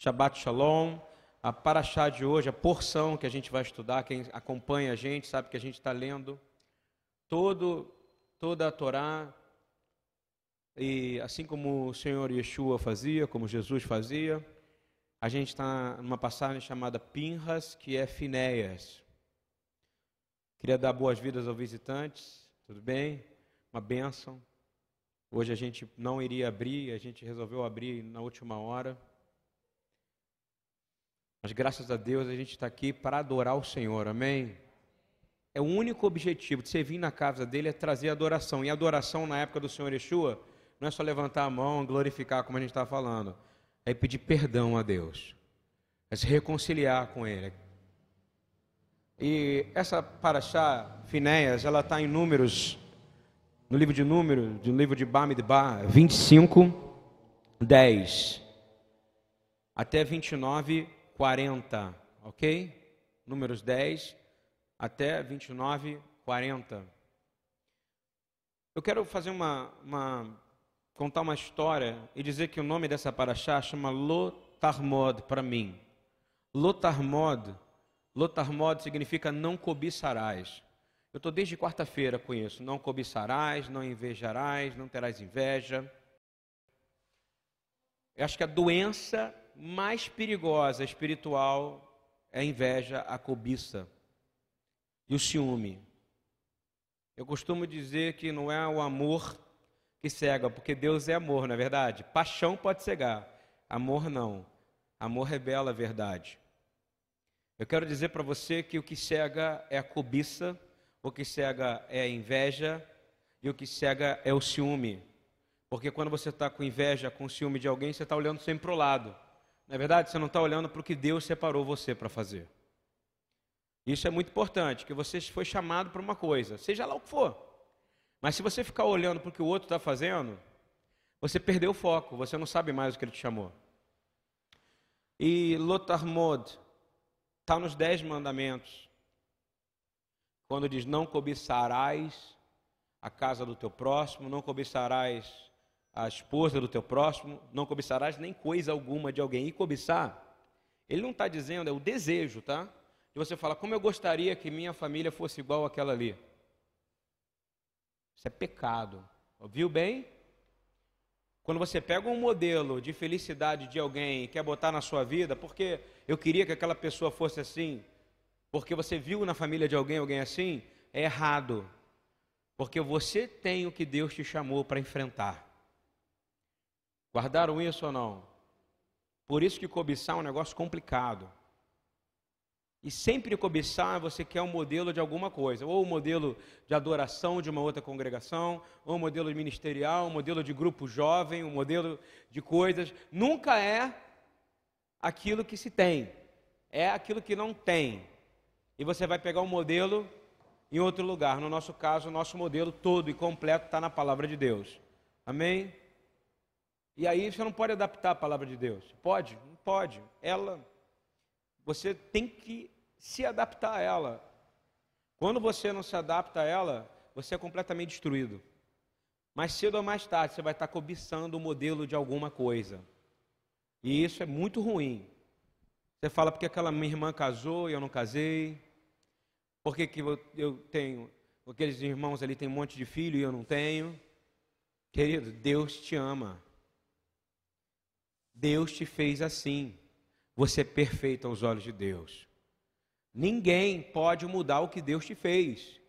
Shabbat Shalom. A paraxá de hoje, a porção que a gente vai estudar, quem acompanha a gente sabe que a gente está lendo todo, toda a Torá, e assim como o Senhor Yeshua fazia, como Jesus fazia, a gente está numa passagem chamada Pinhas, que é Finéias. Queria dar boas-vindas aos visitantes, tudo bem? Uma bênção. Hoje a gente não iria abrir, a gente resolveu abrir na última hora. Mas graças a Deus a gente está aqui para adorar o Senhor, amém? É o único objetivo de você vir na casa dele é trazer adoração. E adoração na época do Senhor Yeshua não é só levantar a mão, glorificar, como a gente está falando. É pedir perdão a Deus. É se reconciliar com Ele. E essa paraxá, Finéias, ela está em números, no livro de números, no livro de Bamidbar, 25, 10 até 29, 40, ok? Números 10 até 29, 40. Eu quero fazer uma, uma contar uma história e dizer que o nome dessa paraxá chama Lotarmod para mim. Lotarmod, Lotarmod significa não cobiçarás. Eu estou desde quarta-feira com isso. Não cobiçarás, não invejarás, não terás inveja. Eu acho que a doença mais perigosa espiritual é a inveja, a cobiça e o ciúme. Eu costumo dizer que não é o amor que cega, porque Deus é amor, não é verdade? Paixão pode cegar, amor não. Amor revela a verdade. Eu quero dizer para você que o que cega é a cobiça, o que cega é a inveja e o que cega é o ciúme. Porque quando você está com inveja, com ciúme de alguém, você está olhando sempre para o lado. Na é verdade, você não está olhando para o que Deus separou você para fazer. Isso é muito importante, que você foi chamado para uma coisa, seja lá o que for. Mas se você ficar olhando para o que o outro está fazendo, você perdeu o foco, você não sabe mais o que ele te chamou. E Lotarmod está nos dez mandamentos. Quando diz não cobiçarás a casa do teu próximo, não cobiçarás a esposa do teu próximo, não cobiçarás nem coisa alguma de alguém. E cobiçar, ele não está dizendo, é o desejo, tá? E você fala, como eu gostaria que minha família fosse igual àquela ali. Isso é pecado. Ouviu bem? Quando você pega um modelo de felicidade de alguém e quer botar na sua vida, porque eu queria que aquela pessoa fosse assim, porque você viu na família de alguém alguém assim, é errado. Porque você tem o que Deus te chamou para enfrentar. Guardaram isso ou não? Por isso que cobiçar é um negócio complicado. E sempre cobiçar, você quer um modelo de alguma coisa, ou um modelo de adoração de uma outra congregação, ou um modelo ministerial, um modelo de grupo jovem, um modelo de coisas. Nunca é aquilo que se tem, é aquilo que não tem. E você vai pegar um modelo em outro lugar. No nosso caso, o nosso modelo todo e completo está na palavra de Deus. Amém? E aí você não pode adaptar a palavra de Deus. Pode? Não pode. Ela, você tem que se adaptar a ela. Quando você não se adapta a ela, você é completamente destruído. Mais cedo ou mais tarde, você vai estar cobiçando o modelo de alguma coisa. E isso é muito ruim. Você fala porque aquela minha irmã casou e eu não casei. Por que, que eu tenho, aqueles irmãos ali têm um monte de filho e eu não tenho. Querido, Deus te ama. Deus te fez assim. Você é perfeito aos olhos de Deus. Ninguém pode mudar o que Deus te fez.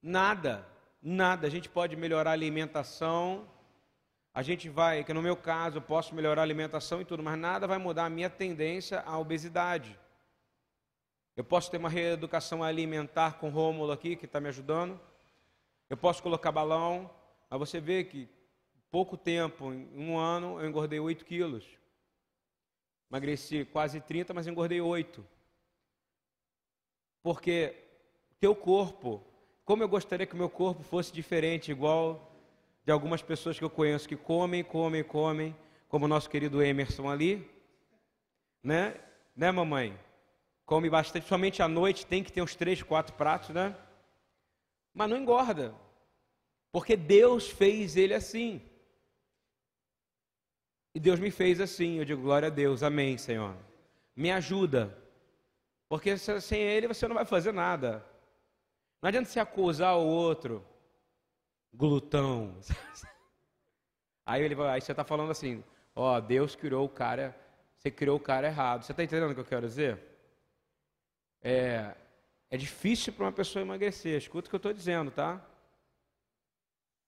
Nada, nada. A gente pode melhorar a alimentação. A gente vai, que no meu caso, eu posso melhorar a alimentação e tudo, mas nada vai mudar a minha tendência à obesidade. Eu posso ter uma reeducação alimentar com Rômulo aqui, que está me ajudando. Eu posso colocar balão, mas você vê que pouco tempo, em um ano, eu engordei 8 quilos. Emagreci quase 30, mas engordei 8. Porque teu corpo, como eu gostaria que o meu corpo fosse diferente, igual de algumas pessoas que eu conheço que comem, comem, comem, como o nosso querido Emerson ali, né? Né, mamãe? Come bastante, somente à noite tem que ter uns três, quatro pratos, né? Mas não engorda, porque Deus fez ele assim. E Deus me fez assim. Eu digo, glória a Deus, amém, Senhor. Me ajuda. Porque sem Ele você não vai fazer nada. Não adianta você acusar o outro, glutão. Aí, ele, aí você está falando assim: ó, Deus criou o cara, você criou o cara errado. Você está entendendo o que eu quero dizer? É, é difícil para uma pessoa emagrecer. Escuta o que eu estou dizendo, tá?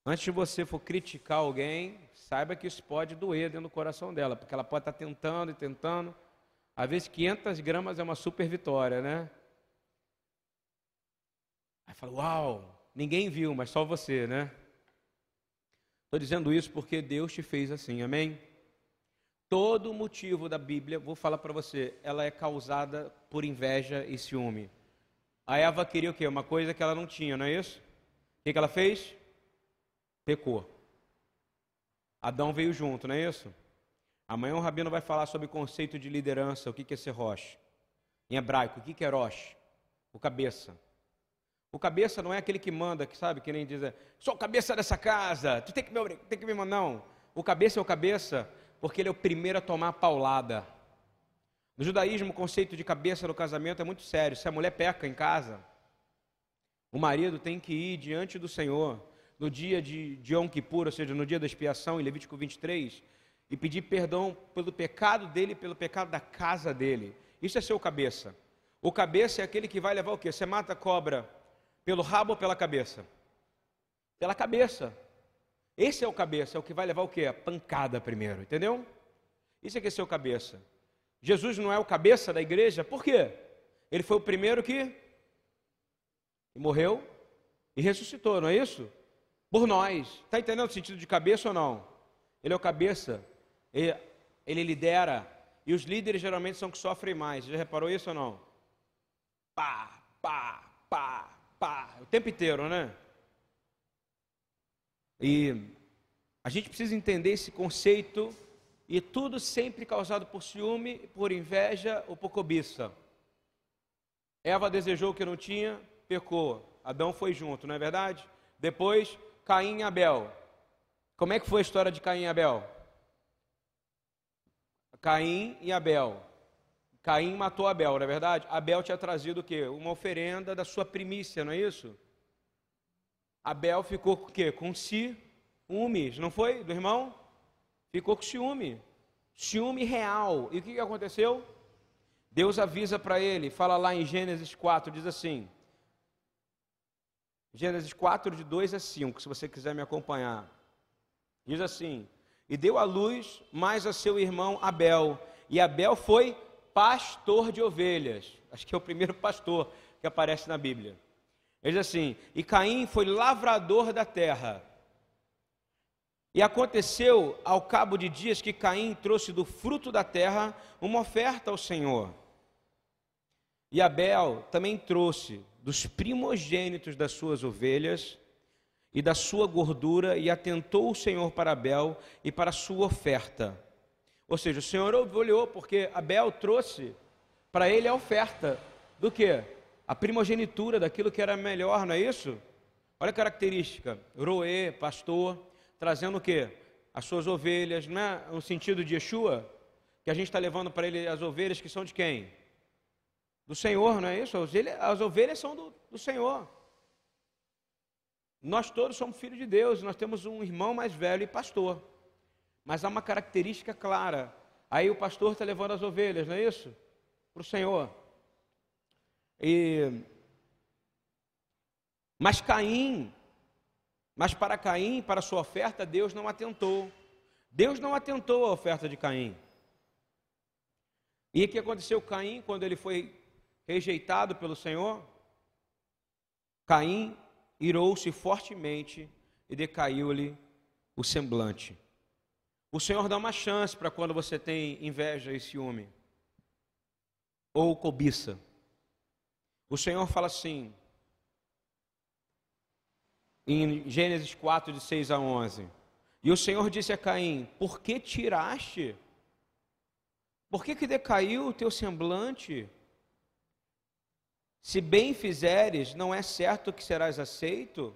Antes de você for criticar alguém, saiba que isso pode doer dentro do coração dela, porque ela pode estar tá tentando e tentando. Às vezes 500 gramas é uma super vitória, né? Aí fala, uau, ninguém viu, mas só você, né? Estou dizendo isso porque Deus te fez assim, amém? Todo motivo da Bíblia, vou falar para você, ela é causada por inveja e ciúme. A Eva queria o quê? Uma coisa que ela não tinha, não é isso? O que, que ela fez? Pecou. Adão veio junto, não é isso? Amanhã o Rabino vai falar sobre o conceito de liderança, o que, é ser Rosh. Em hebraico, o que, é Rosh? O cabeça. O cabeça não é aquele que manda, que sabe, que nem diz, sou cabeça dessa casa, tu tem que me, tem que me mandar. Não. O cabeça é o cabeça porque ele é o primeiro a tomar a paulada. No judaísmo, o conceito de cabeça no casamento é muito sério. Se a mulher peca em casa, o marido tem que ir diante do Senhor no dia de, de Yom Kippur, ou seja, no dia da expiação, em Levítico 23, e pedir perdão pelo pecado dele pelo pecado da casa dele. Isso é ser o cabeça. O cabeça é aquele que vai levar o quê? Você mata a cobra pelo rabo ou pela cabeça? Pela cabeça. Esse é o cabeça, é o que vai levar o quê? A pancada primeiro, entendeu? Isso é que é ser o cabeça. Jesus não é o cabeça da igreja, por quê? Ele foi o primeiro que morreu e ressuscitou, não é isso? Por nós. Está entendendo o sentido de cabeça ou não? Ele é o cabeça, ele, ele lidera, e os líderes geralmente são que sofrem mais. Já reparou isso ou não? Pá, pá, pá, pá, o tempo inteiro, né? E a gente precisa entender esse conceito, e tudo sempre causado por ciúme, por inveja ou por cobiça. Eva desejou o que não tinha, pecou. Adão foi junto, não é verdade? Depois Caim e Abel. Como é que foi a história de Caim e Abel? Caim e Abel. Caim matou Abel, não é verdade? Abel tinha trazido o quê? Uma oferenda da sua primícia, não é isso? Abel ficou com o quê? Com ciúmes, não foi? Do irmão? Ficou com ciúme. Ciúme real. E o que aconteceu? Deus avisa para ele, fala lá em Gênesis 4, diz assim: Gênesis 4, de 2 a 5, se você quiser me acompanhar. Diz assim: E deu à luz mais a seu irmão Abel, e Abel foi pastor de ovelhas. Acho que é o primeiro pastor que aparece na Bíblia. Diz assim: E Caim foi lavrador da terra. E aconteceu ao cabo de dias que Caim trouxe do fruto da terra uma oferta ao Senhor. E Abel também trouxe dos primogênitos das suas ovelhas e da sua gordura, e atentou o Senhor para Abel e para a sua oferta. Ou seja, o Senhor olhou, porque Abel trouxe para ele a oferta do que? A primogenitura daquilo que era melhor, não é isso? Olha a característica: Roê, pastor, trazendo o que? As suas ovelhas, não é no sentido de Yeshua, que a gente está levando para ele as ovelhas que são de quem? Do Senhor, não é isso? As ovelhas, as ovelhas são do, do Senhor. Nós todos somos filhos de Deus, nós temos um irmão mais velho e pastor. Mas há uma característica clara. Aí o pastor está levando as ovelhas, não é isso? Para o Senhor. E... Mas Caim, mas para Caim, para sua oferta, Deus não atentou. Deus não atentou à oferta de Caim. E o que aconteceu Caim quando ele foi rejeitado pelo Senhor, Caim irou-se fortemente e decaiu-lhe o semblante. O Senhor dá uma chance para quando você tem inveja e ciúme, ou cobiça. O Senhor fala assim, em Gênesis 4, de 6 a 11: E o Senhor disse a Caim: Por que tiraste? Por que, que decaiu o teu semblante? Se bem fizeres, não é certo que serás aceito?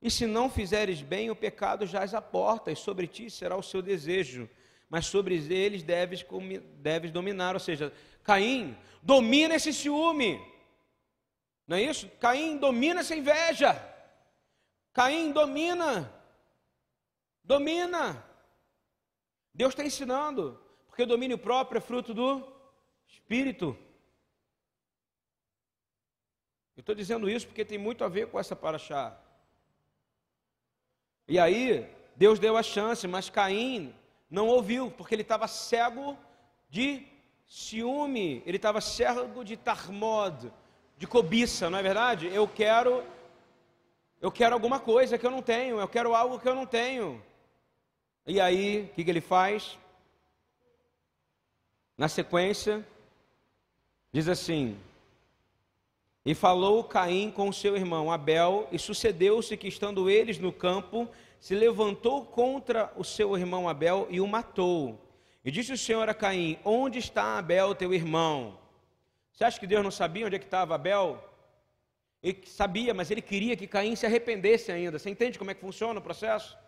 E se não fizeres bem, o pecado jaz à porta, e sobre ti será o seu desejo, mas sobre eles deves, deves dominar. Ou seja, Caim domina esse ciúme. Não é isso? Caim domina essa inveja. Caim domina. Domina. Deus está ensinando. Porque o domínio próprio é fruto do Espírito. Eu estou dizendo isso porque tem muito a ver com essa paraxá. E aí, Deus deu a chance, mas Caim não ouviu, porque ele estava cego de ciúme, ele estava cego de tarmod, de cobiça, não é verdade? Eu quero, eu quero alguma coisa que eu não tenho, eu quero algo que eu não tenho. E aí, o que, que ele faz? Na sequência, diz assim: E falou Caim com seu irmão Abel, e sucedeu-se que, estando eles no campo, se levantou contra o seu irmão Abel e o matou. E disse o Senhor a Caim: Onde está Abel, teu irmão? Você acha que Deus não sabia onde é que estava Abel? Ele sabia, mas ele queria que Caim se arrependesse ainda. Você entende como é que funciona o processo?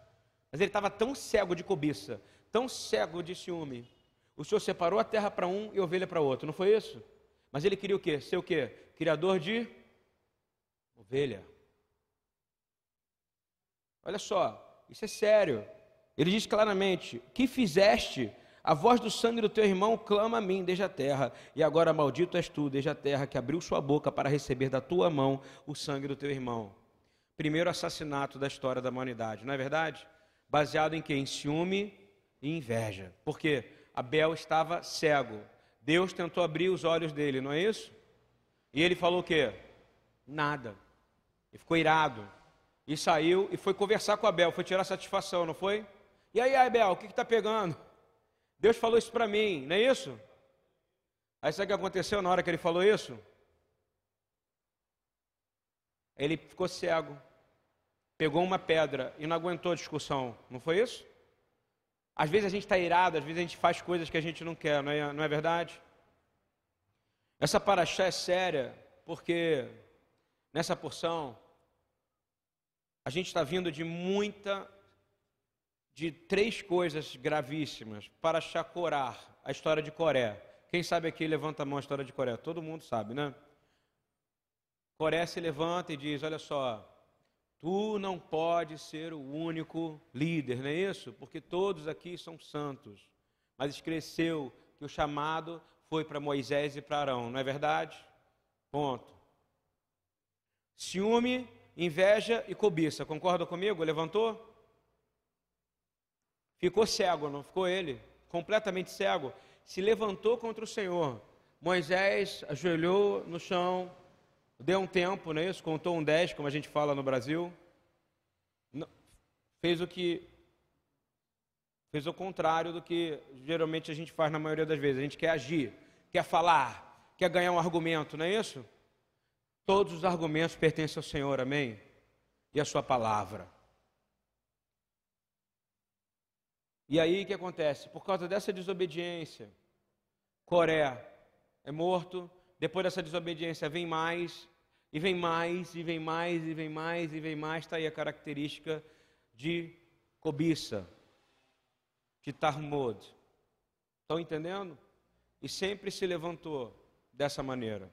Mas ele estava tão cego de cobiça, tão cego de ciúme. O Senhor separou a terra para um e a ovelha para outro, não foi isso? Mas ele queria o quê? Ser o quê? Criador de ovelha. Olha só, isso é sério. Ele diz claramente: Que fizeste? A voz do sangue do teu irmão clama a mim desde a terra, e agora maldito és tu desde a terra que abriu sua boca para receber da tua mão o sangue do teu irmão. Primeiro assassinato da história da humanidade, não é verdade? Baseado em quê? Em ciúme e inveja. Porque Abel estava cego. Deus tentou abrir os olhos dele, não é isso? E ele falou o quê? Nada. Ele ficou irado. E saiu e foi conversar com Abel, foi tirar satisfação, não foi? E aí, Abel, o que está pegando? Deus falou isso para mim, não é isso? Aí sabe o que aconteceu na hora que ele falou isso? Ele ficou cego, pegou uma pedra e não aguentou a discussão, não foi isso? Às vezes a gente está irado, às vezes a gente faz coisas que a gente não quer, não é, não é verdade? Essa paraxá é séria, porque nessa porção a gente está vindo de muita, de três coisas gravíssimas para chacorar a história de Coré. Quem sabe aqui levanta a mão a história de Coré? Todo mundo sabe, né? Coré se levanta e diz: Olha só, Tu não podes ser o único líder, não é isso? Porque todos aqui são santos. Mas esqueceu que o chamado foi para Moisés e para Arão, não é verdade? Ponto. Ciúme, inveja e cobiça. Concorda comigo? Levantou? Ficou cego, não ficou ele? Completamente cego. Se levantou contra o Senhor. Moisés ajoelhou no chão, Deu um tempo, não é isso? Contou um 10, como a gente fala no Brasil. Fez o que. Fez o contrário do que geralmente a gente faz na maioria das vezes. A gente quer agir, quer falar, quer ganhar um argumento, não é isso? Todos os argumentos pertencem ao Senhor, amém? E a Sua palavra. E aí o que acontece? Por causa dessa desobediência, Coré é morto, depois dessa desobediência vem mais, e vem mais, e vem mais, e vem mais, e vem mais. Está aí a característica de cobiça, de tarmod. Estão entendendo? E sempre se levantou dessa maneira.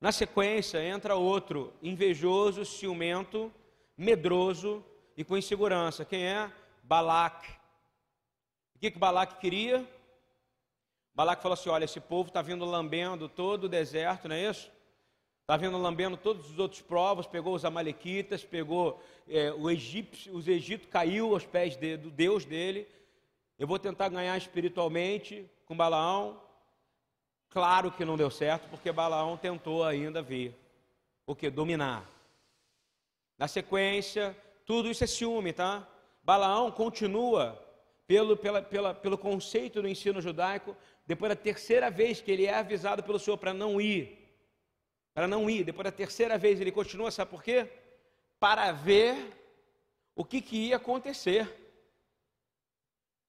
Na sequência, entra outro invejoso, ciumento, medroso e com insegurança. Quem é? Balac. O que, que Balac queria? Balac falou assim: olha, esse povo está vindo lambendo todo o deserto, não é isso? Está vindo lambendo todos os outros povos, pegou os amalequitas, pegou é, o egípcio, os egípcios caiu aos pés de, do Deus dele. Eu vou tentar ganhar espiritualmente com Balaão. Claro que não deu certo, porque Balaão tentou ainda vir. O que? Dominar. Na sequência, tudo isso é ciúme, tá? Balaão continua pelo, pela, pela, pelo conceito do ensino judaico, depois da terceira vez que ele é avisado pelo Senhor para não ir, para não ir, depois da terceira vez ele continua, sabe por quê? Para ver o que, que ia acontecer.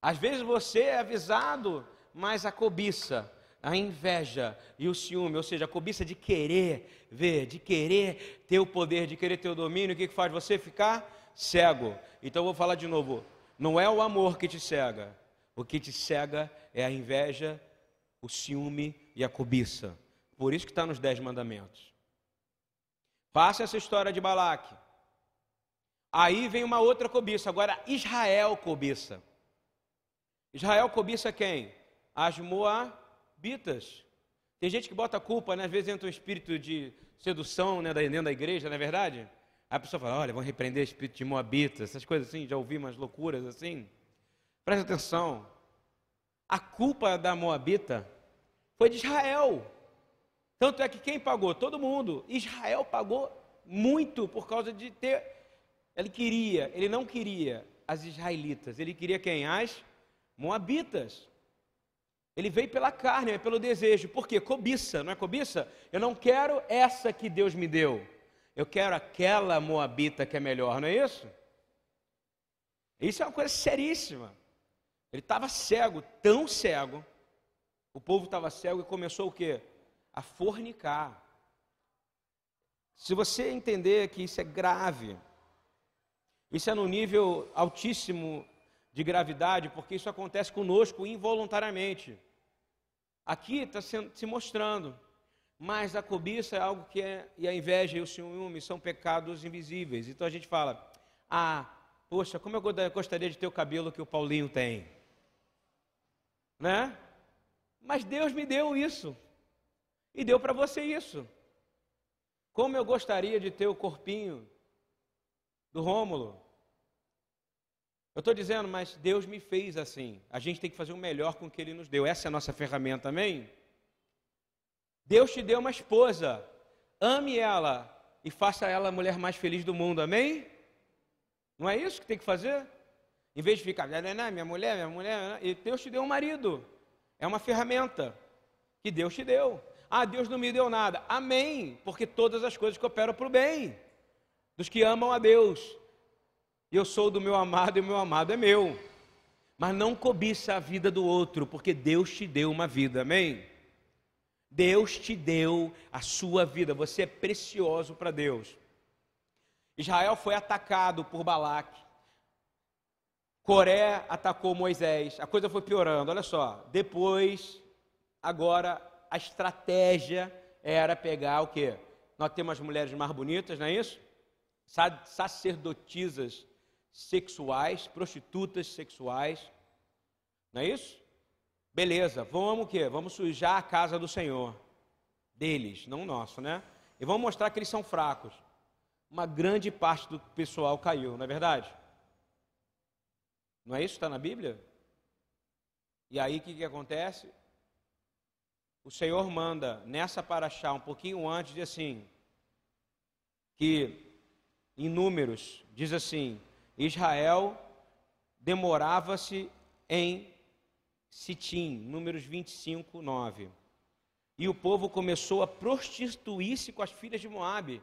Às vezes você é avisado, mas a cobiça, a inveja e o ciúme, ou seja, a cobiça de querer ver, de querer ter o poder, de querer ter o domínio, o que, que faz você ficar cego? Então eu vou falar de novo: não é o amor que te cega, O que te cega é a inveja, o ciúme e a cobiça. Por isso que está nos Dez Mandamentos. Passa essa história de Balaque. Aí vem uma outra cobiça. Agora Israel cobiça. Israel cobiça quem? As Moabitas. Tem gente que bota culpa, né? às vezes entra um espírito de sedução né? dentro da igreja, não é verdade? Aí a pessoa fala: olha, vão repreender o espírito de Moabitas, essas coisas assim. Já ouvi umas loucuras assim. Presta atenção. A culpa da Moabita foi de Israel. Tanto é que quem pagou? Todo mundo. Israel pagou muito por causa de ter. Ele queria, ele não queria as israelitas, ele queria quem? As Moabitas. Ele veio pela carne, é pelo desejo. Por quê? Cobiça, não é cobiça? Eu não quero essa que Deus me deu. Eu quero aquela Moabita que é melhor, não é isso? Isso é uma coisa seríssima. Ele estava cego, tão cego. O povo estava cego e começou o quê? A fornicar. Se você entender que isso é grave, isso é no nível altíssimo de gravidade, porque isso acontece conosco involuntariamente. Aqui está se mostrando, mas a cobiça é algo que é, e a inveja e o ciúme são pecados invisíveis. Então a gente fala, ah, poxa, como eu gostaria de ter o cabelo que o Paulinho tem, né? Mas Deus me deu isso, e deu para você isso. Como eu gostaria de ter o corpinho do Rômulo, eu estou dizendo, mas Deus me fez assim. A gente tem que fazer o melhor com o que Ele nos deu. Essa é a nossa ferramenta, amém? Deus te deu uma esposa. Ame ela e faça ela a mulher mais feliz do mundo, amém? Não é isso que tem que fazer? Em vez de ficar, minha mulher, minha mulher, e Deus te deu um marido. É uma ferramenta que Deus te deu. Ah, Deus não me deu nada. Amém, porque todas as coisas cooperam para o bem dos que amam a Deus eu sou do meu amado e o meu amado é meu. Mas não cobiça a vida do outro, porque Deus te deu uma vida, amém? Deus te deu a sua vida, você é precioso para Deus. Israel foi atacado por Balaque. Coré atacou Moisés. A coisa foi piorando. Olha só. Depois, agora a estratégia era pegar o quê? Nós temos as mulheres mais bonitas, não é isso? Sacerdotisas sexuais, prostitutas sexuais. Não é isso? Beleza, vamos o quê? Vamos sujar a casa do Senhor. Deles, não nosso, né? E vamos mostrar que eles são fracos. Uma grande parte do pessoal caiu, não é verdade? Não é isso está na Bíblia? E aí o que, que acontece? O Senhor manda nessa paraxá, um pouquinho antes, de assim, que em números, diz assim, Israel demorava-se em Sitim, números 25, 9. E o povo começou a prostituir-se com as filhas de Moabe.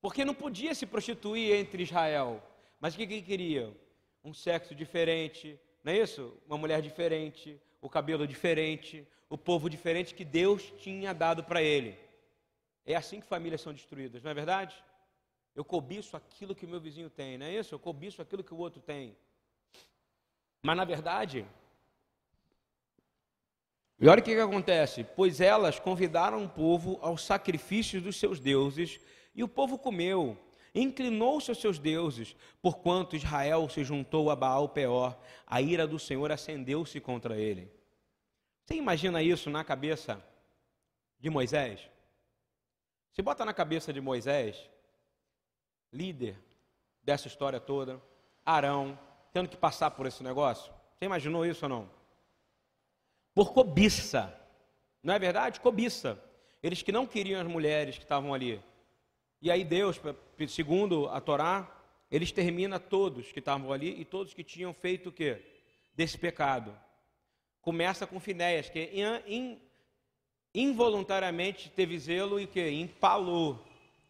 Porque não podia se prostituir entre Israel. Mas o que, que queria? Um sexo diferente, não é isso? Uma mulher diferente, o cabelo diferente, o povo diferente que Deus tinha dado para ele. É assim que famílias são destruídas, não é verdade? Eu cobiço aquilo que o meu vizinho tem, não é isso? Eu cobiço aquilo que o outro tem. Mas na verdade, e olha o que, que acontece: pois elas convidaram o povo aos sacrifícios dos seus deuses, e o povo comeu, inclinou-se aos seus deuses, porquanto Israel se juntou a Baal Peor, a ira do Senhor acendeu-se contra ele. Você imagina isso na cabeça de Moisés? Se bota na cabeça de Moisés, líder dessa história toda, Arão, tendo que passar por esse negócio? Você imaginou isso ou não? Por cobiça. Não é verdade? Cobiça. Eles que não queriam as mulheres que estavam ali. E aí Deus, segundo a Torá, eles termina todos que estavam ali e todos que tinham feito o quê? Desse pecado. Começa com Finéias, que in, involuntariamente teve zelo e que empalou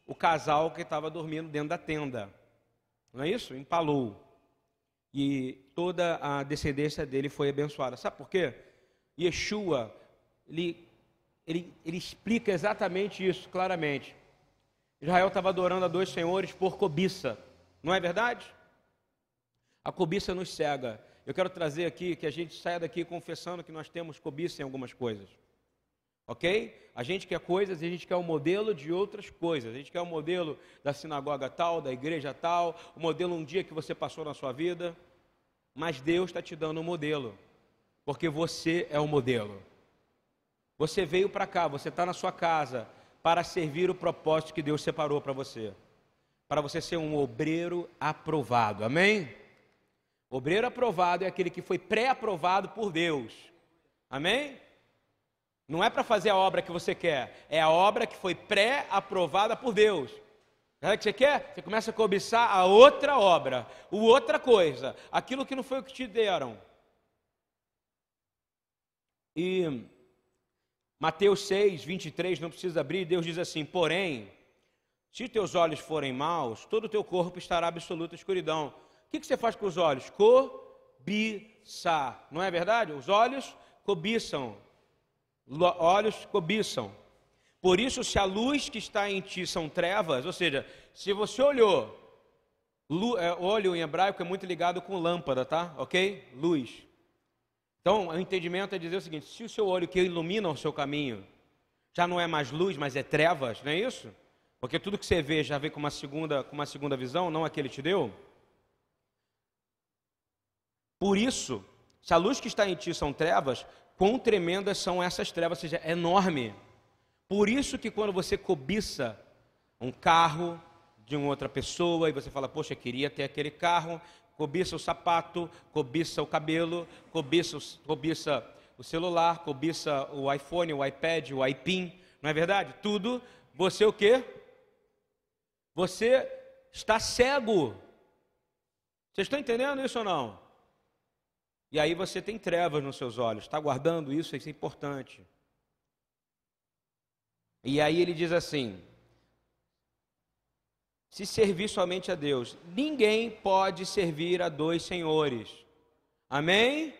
o casal que estava dormindo dentro da tenda. Não é isso? Empalou. E toda a descendência dele foi abençoada. Sabe por quê? Yeshua, ele, ele, ele explica exatamente isso claramente. Israel estava adorando a dois senhores por cobiça. Não é verdade? A cobiça nos cega. eu quero trazer aqui que a gente saia daqui confessando que nós temos cobiça em algumas coisas. Ok? A gente quer coisas e a gente quer o um modelo de outras coisas. A gente quer o um modelo da sinagoga tal, da igreja tal, o um modelo um dia que você passou na sua vida. Mas Deus está te dando um modelo, porque você é o modelo. Você veio para cá, você está na sua casa para servir o propósito que Deus separou para você. Para você ser um obreiro aprovado. Amém? Obreiro aprovado é aquele que foi pré-aprovado por Deus. Amém? Não é para fazer a obra que você quer, é a obra que foi pré-aprovada por Deus. Sabe o que você quer? Você começa a cobiçar a outra obra, o outra coisa, aquilo que não foi o que te deram. E Mateus 6, 23, não precisa abrir, Deus diz assim: Porém, se teus olhos forem maus, todo o teu corpo estará absoluta escuridão. O que, que você faz com os olhos? Cobiçar, não é verdade? Os olhos cobiçam, olhos cobiçam. Por isso, se a luz que está em ti são trevas, ou seja, se você olhou, é, olho em hebraico é muito ligado com lâmpada, tá? Ok? Luz. Então, o entendimento é dizer o seguinte: se o seu olho que ilumina o seu caminho já não é mais luz, mas é trevas, não é isso? Porque tudo que você vê já vê com uma segunda, com uma segunda visão, não a que ele te deu. Por isso, se a luz que está em ti são trevas, quão tremendas são essas trevas, ou seja, é enorme. Por isso que quando você cobiça um carro de uma outra pessoa e você fala, poxa, queria ter aquele carro, cobiça o sapato, cobiça o cabelo, cobiça, cobiça o celular, cobiça o iPhone, o iPad, o iPin, não é verdade? Tudo, você o quê? Você está cego. Vocês estão entendendo isso ou não? E aí você tem trevas nos seus olhos. Está guardando isso? Isso é importante. E aí ele diz assim: se servir somente a Deus, ninguém pode servir a dois senhores. Amém?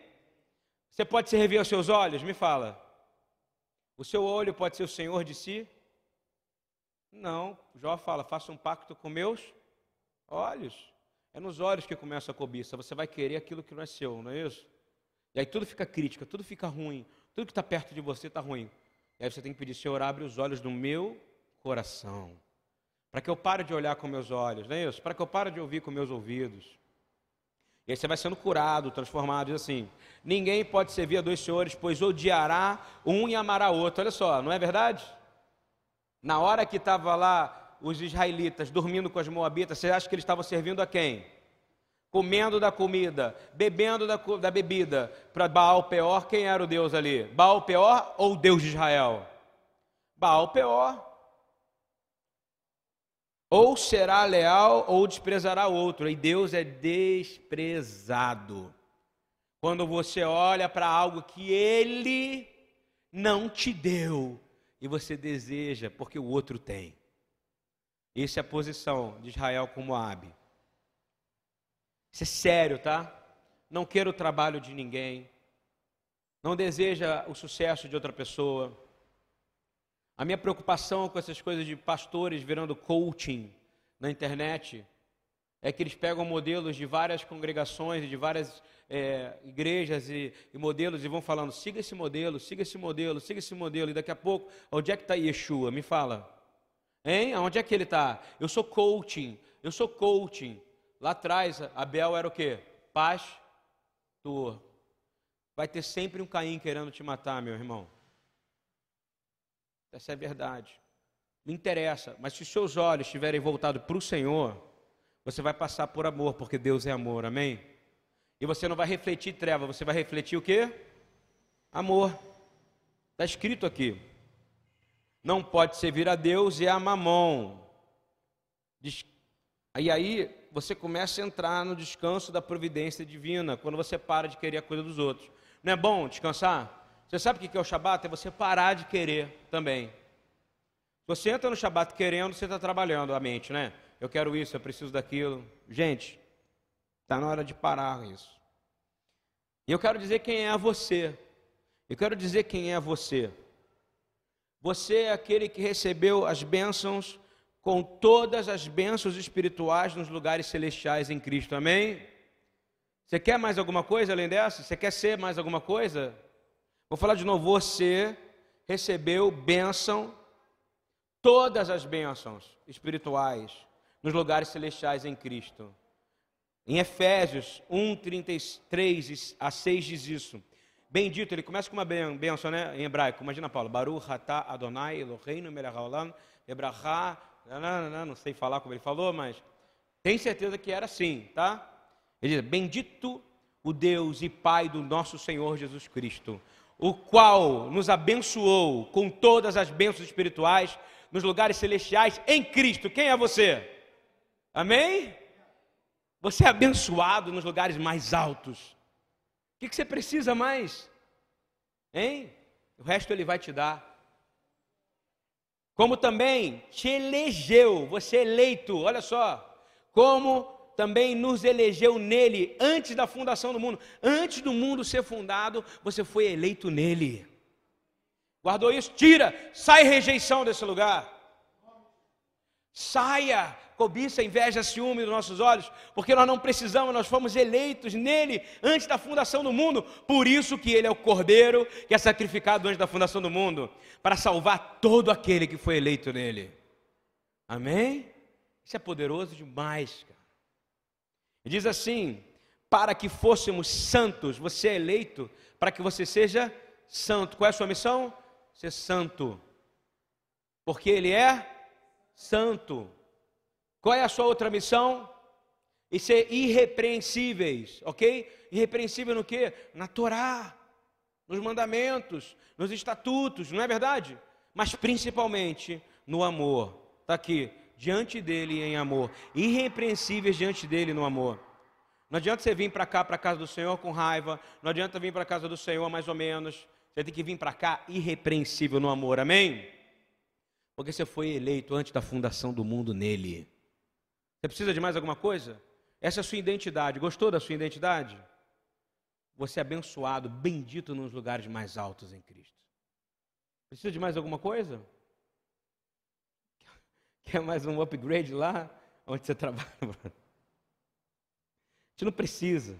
Você pode servir aos seus olhos? Me fala. O seu olho pode ser o senhor de si? Não. Jó fala: faça um pacto com meus olhos. É nos olhos que começa a cobiça. Você vai querer aquilo que não é seu, não é isso? E aí tudo fica crítica, tudo fica ruim. Tudo que está perto de você está ruim. E aí você tem que pedir, Senhor, abre os olhos do meu coração. Para que eu pare de olhar com meus olhos, não é isso? Para que eu pare de ouvir com meus ouvidos. E aí você vai sendo curado, transformado, diz assim: ninguém pode servir a dois senhores, pois odiará um e amará outro. Olha só, não é verdade? Na hora que estava lá os israelitas dormindo com as moabitas, você acha que eles estavam servindo a quem? Comendo da comida, bebendo da, da bebida. Para Baal Peor, quem era o Deus ali? Baal Peor ou Deus de Israel? Baal Peor. Ou será leal ou desprezará outro. E Deus é desprezado. Quando você olha para algo que ele não te deu e você deseja porque o outro tem. Essa é a posição de Israel com Moab. Isso é sério, tá? Não quer o trabalho de ninguém. Não deseja o sucesso de outra pessoa. A minha preocupação com essas coisas de pastores virando coaching na internet é que eles pegam modelos de várias congregações, de várias é, igrejas e, e, modelos e vão falando: siga esse modelo, siga esse modelo, siga esse modelo. E daqui a pouco, onde é que está Yeshua? Me fala. Hein? Onde é que ele está? Eu sou coaching, eu sou coaching. Lá atrás, Abel era o quê? Pastor. Vai ter sempre um Caim querendo te matar, meu irmão. Essa é a verdade. Não interessa, mas se os seus olhos estiverem voltados para o Senhor, você vai passar por amor, porque Deus é amor, amém? E você não vai refletir treva, você vai refletir o quê? Amor. Está escrito aqui não pode servir a Deus e a mamão. E aí você começa a entrar no descanso da providência divina, quando você para de querer a coisa dos outros. Não é bom descansar? Você sabe o que é o Shabat? É você parar de querer também. Você entra no Shabat querendo, você está trabalhando a mente, né? Eu quero isso, eu preciso daquilo. Gente, está na hora de parar isso. E eu quero dizer quem é você. Eu quero dizer quem é você. Você é aquele que recebeu as bênçãos com todas as bênçãos espirituais nos lugares celestiais em Cristo. Amém? Você quer mais alguma coisa além dessa? Você quer ser mais alguma coisa? Vou falar de novo. Você recebeu bênção, todas as bênçãos espirituais nos lugares celestiais em Cristo. Em Efésios 1, 33 a 6 diz isso. Bendito, ele começa com uma benção, né? Em hebraico. Imagina, Paulo. Baruch atah Adonai Eloheinu melech haolam Ebrahá. Não sei falar como ele falou, mas tem certeza que era assim, tá? Ele diz: Bendito o Deus e Pai do nosso Senhor Jesus Cristo, o qual nos abençoou com todas as bênçãos espirituais nos lugares celestiais em Cristo. Quem é você? Amém? Você é abençoado nos lugares mais altos. O que, você precisa mais? Hein? O resto ele vai te dar. Como também te elegeu, você é eleito, olha só. Como também nos elegeu nele antes da fundação do mundo. Antes do mundo ser fundado, você foi eleito nele. Guardou isso? Tira, sai rejeição desse lugar. Saia cobiça, inveja, ciúme dos nossos olhos, porque nós não precisamos, nós fomos eleitos nele antes da fundação do mundo, por isso que ele é o cordeiro que é sacrificado antes da fundação do mundo, para salvar todo aquele que foi eleito nele. Amém? Isso é poderoso demais, cara. Diz assim: para que fôssemos santos, você é eleito para que você seja santo. Qual é a sua missão? Ser santo. Porque ele é santo. Qual é a sua outra missão? E ser irrepreensíveis, ok? Irrepreensível no que? Na Torá, nos mandamentos, nos estatutos, não é verdade? Mas principalmente no amor. Está aqui, diante dele em amor. Irrepreensíveis diante dele no amor. Não adianta você vir para cá, para a casa do Senhor com raiva. Não adianta vir para a casa do Senhor mais ou menos. Você tem que vir para cá irrepreensível no amor. Amém? Porque você foi eleito antes da fundação do mundo nele. Você precisa de mais alguma coisa? Essa é a sua identidade. Gostou da sua identidade? Você é abençoado, bendito nos lugares mais altos em Cristo. Precisa de mais alguma coisa? Quer mais um upgrade lá onde você trabalha? A gente não precisa.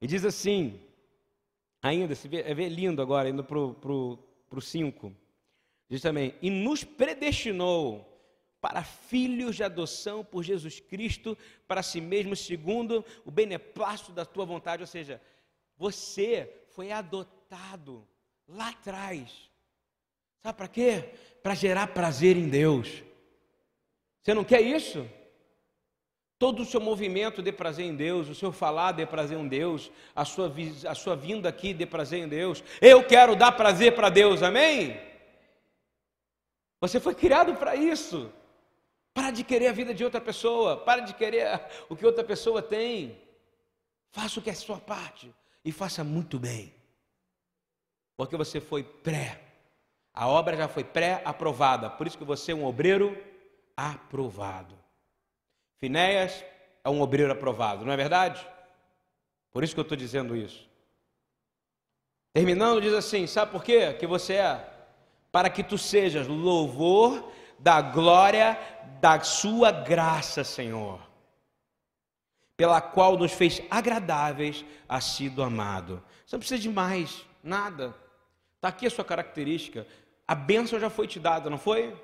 E diz assim, ainda, se vê, é lindo agora, indo para o 5. Diz também, e nos predestinou para filhos de adoção por Jesus Cristo para si mesmo, segundo o beneplácito da tua vontade. Ou seja, você foi adotado lá atrás. Sabe para quê? Para gerar prazer em Deus. Você não quer isso? Todo o seu movimento dê prazer em Deus, o seu falar dê prazer em Deus, a sua, a sua vinda aqui dê prazer em Deus. Eu quero dar prazer para Deus, amém? Você foi criado para isso. Para de querer a vida de outra pessoa, para de querer o que outra pessoa tem. Faça o que é sua parte e faça muito bem. Porque você foi pré. A obra já foi pré-aprovada, por isso que você é um obreiro aprovado. Finéias é um obreiro aprovado, não é verdade? Por isso que eu estou dizendo isso. Terminando, diz assim: sabe por quê? Que você é? Para que tu sejas louvor da glória da sua graça, Senhor, pela qual nos fez agradáveis a si do amado. Você não precisa de mais nada. Está aqui a sua característica. A bênção já foi te dada, não foi?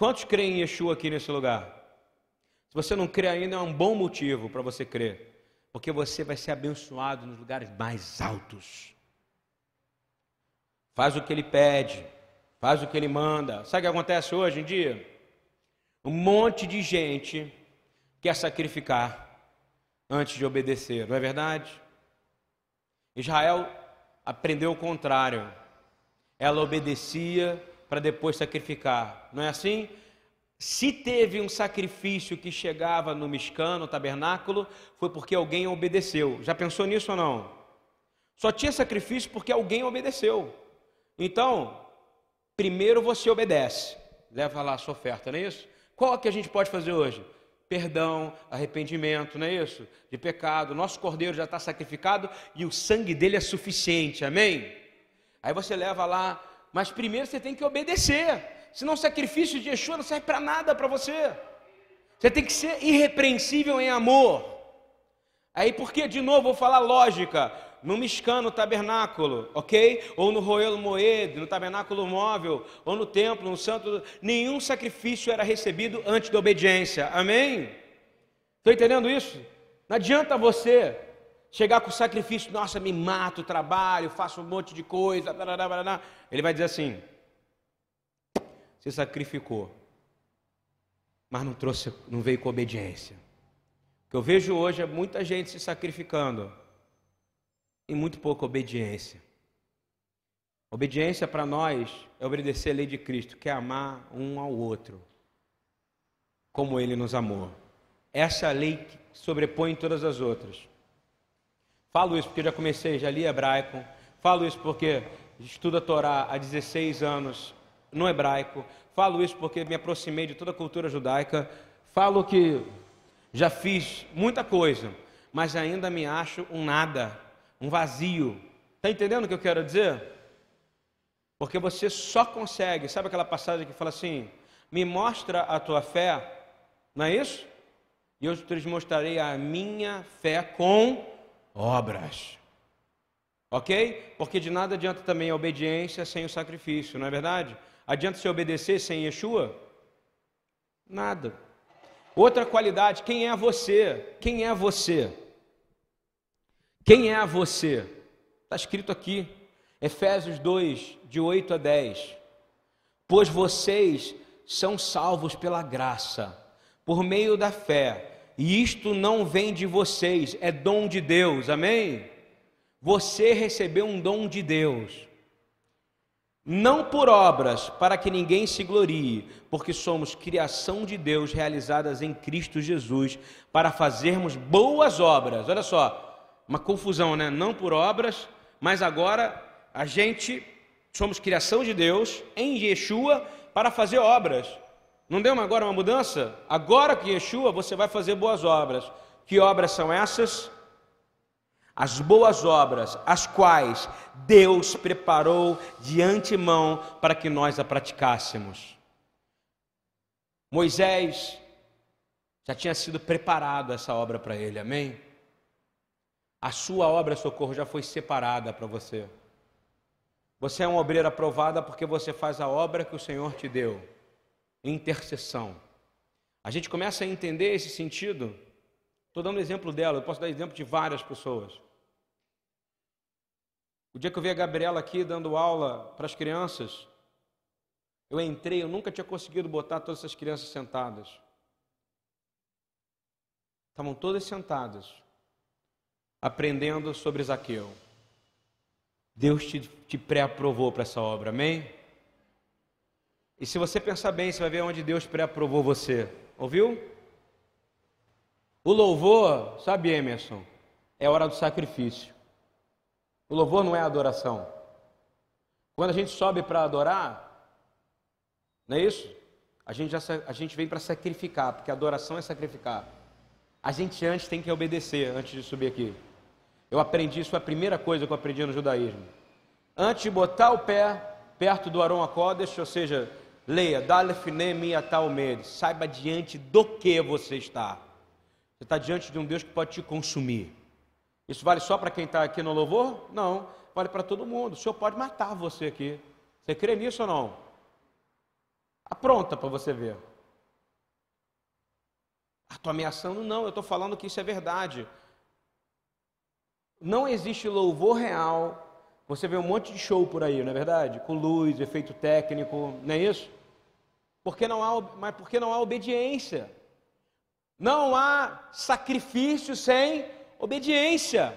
Quantos creem em Yeshua aqui nesse lugar? Se você não crê ainda, é um bom motivo para você crer. Porque você vai ser abençoado nos lugares mais altos. Faz o que ele pede faz o que ele manda. Sabe o que acontece hoje em dia? Um monte de gente quer sacrificar antes de obedecer, não é verdade? Israel aprendeu o contrário. Ela obedecia para depois sacrificar. Não é assim? Se teve um sacrifício que chegava no Mishkan, no tabernáculo, foi porque alguém obedeceu. Já pensou nisso ou não? Só tinha sacrifício porque alguém obedeceu. Então, primeiro você obedece, leva lá a sua oferta, não é isso? Qual que a gente pode fazer hoje? Perdão, arrependimento, não é isso? De pecado. Nosso cordeiro já está sacrificado e o sangue dele é suficiente, amém? Aí você leva lá, mas primeiro você tem que obedecer, senão o sacrifício de Yeshua não serve para nada para você. Você tem que ser irrepreensível em amor. Aí porque, de novo, vou falar lógica, no Mishkan, tabernáculo, ok? Ou no Roelo Moed, no tabernáculo móvel, ou no templo, no santo, nenhum sacrifício era recebido antes da obediência, amém? Estou entendendo isso? Não adianta você chegar com sacrifício, nossa, me mato, trabalho, faço um monte de coisa, ele vai dizer assim: se sacrificou, mas não trouxe, não veio com obediência. O que eu vejo hoje é muita gente se sacrificando e muito pouca obediência. Obediência para nós é obedecer a lei de Cristo, que é amar um ao outro, como Ele nos amou. Essa é a lei que sobrepõe todas as outras. Falo isso porque já comecei, já li hebraico. Falo isso porque estudo a Torá há 16 anos no hebraico. Falo isso porque me aproximei de toda a cultura judaica. Falo que já fiz muita coisa, mas ainda me acho um nada, um vazio. Está entendendo o que eu quero dizer? Porque você só consegue, sabe aquela passagem que fala assim: me mostra a tua fé, não é isso? E eu te mostrarei a minha fé com obras. Ok? Porque de nada adianta também a obediência sem o sacrifício, não é verdade? Adianta se obedecer sem Yeshua? Nada. Outra qualidade, quem é você? Quem é você? Quem é você? Está escrito aqui, Efésios 2, de 8 a 10. Pois vocês são salvos pela graça, por meio da fé, e isto não vem de vocês, é dom de Deus, amém? Você recebeu um dom de Deus não por obras, para que ninguém se glorie, porque somos criação de Deus realizadas em Cristo Jesus, para fazermos boas obras. Olha só, uma confusão, né? Não por obras, mas agora a gente somos criação de Deus em Yeshua para fazer obras. Não deu agora uma mudança? Agora que Yeshua você vai fazer boas obras. Que obras são essas? as boas obras, as quais Deus preparou de antemão para que nós a praticássemos. Moisés já tinha sido preparado essa obra para ele, amém? A sua obra, socorro, já foi separada para você. Você é um obreiro aprovada porque você faz a obra que o Senhor te deu, intercessão. A gente começa a entender esse sentido. Estou dando exemplo dela, eu posso dar exemplo de várias pessoas. O dia que eu vi a Gabriela aqui dando aula para as crianças, eu entrei, eu nunca tinha conseguido botar todas essas crianças sentadas. Estavam todas sentadas, aprendendo sobre Zaqueu. Deus te, te pré-aprovou para essa obra, amém? E se você pensar bem, você vai ver onde Deus pré-aprovou você. Ouviu? O louvor, sabe, Emerson, é hora do sacrifício. O louvor não é adoração. Quando a gente sobe para adorar, não é isso? A gente, já, a gente vem para sacrificar, porque adoração é sacrificar. A gente antes tem que obedecer, antes de subir aqui. Eu aprendi, isso foi a primeira coisa que eu aprendi no judaísmo. Antes de botar o pé perto do Aron Akodesh, ou seja, leia, saiba diante do que você está. Você está diante de um Deus que pode te consumir. Isso vale só para quem está aqui no louvor? Não, vale para todo mundo. O Senhor pode matar você aqui. Você crê nisso ou não? Apronta para você ver. Estou ameaçando? Não, eu estou falando que isso é verdade. Não existe louvor real. Você vê um monte de show por aí, não é verdade? Com luz, efeito técnico, não é isso? Porque não há, mas porque não há obediência. Não há sacrifício sem obediência.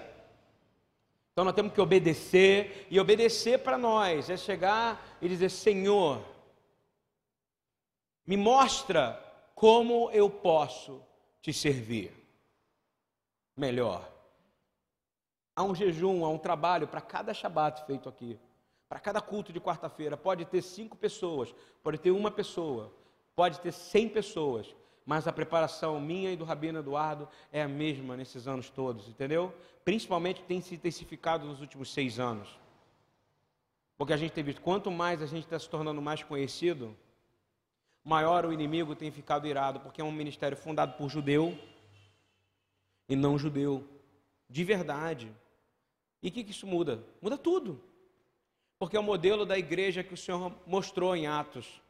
Então nós temos que obedecer, e obedecer para nós é chegar e dizer: Senhor, me mostra como eu posso te servir melhor. Há um jejum, há um trabalho para cada shabat feito aqui. Para cada culto de quarta-feira, pode ter cinco pessoas, pode ter uma pessoa, pode ter cem pessoas, mas a preparação minha e do Rabino Eduardo é a mesma nesses anos todos, entendeu? Principalmente tem se intensificado nos últimos seis anos. Porque a gente tem visto, quanto mais a gente está se tornando mais conhecido, maior o inimigo tem ficado irado, porque é um ministério fundado por judeu e não judeu. de verdade. E o que, que isso muda? Muda tudo. Porque é o modelo da igreja que o Senhor mostrou em Atos.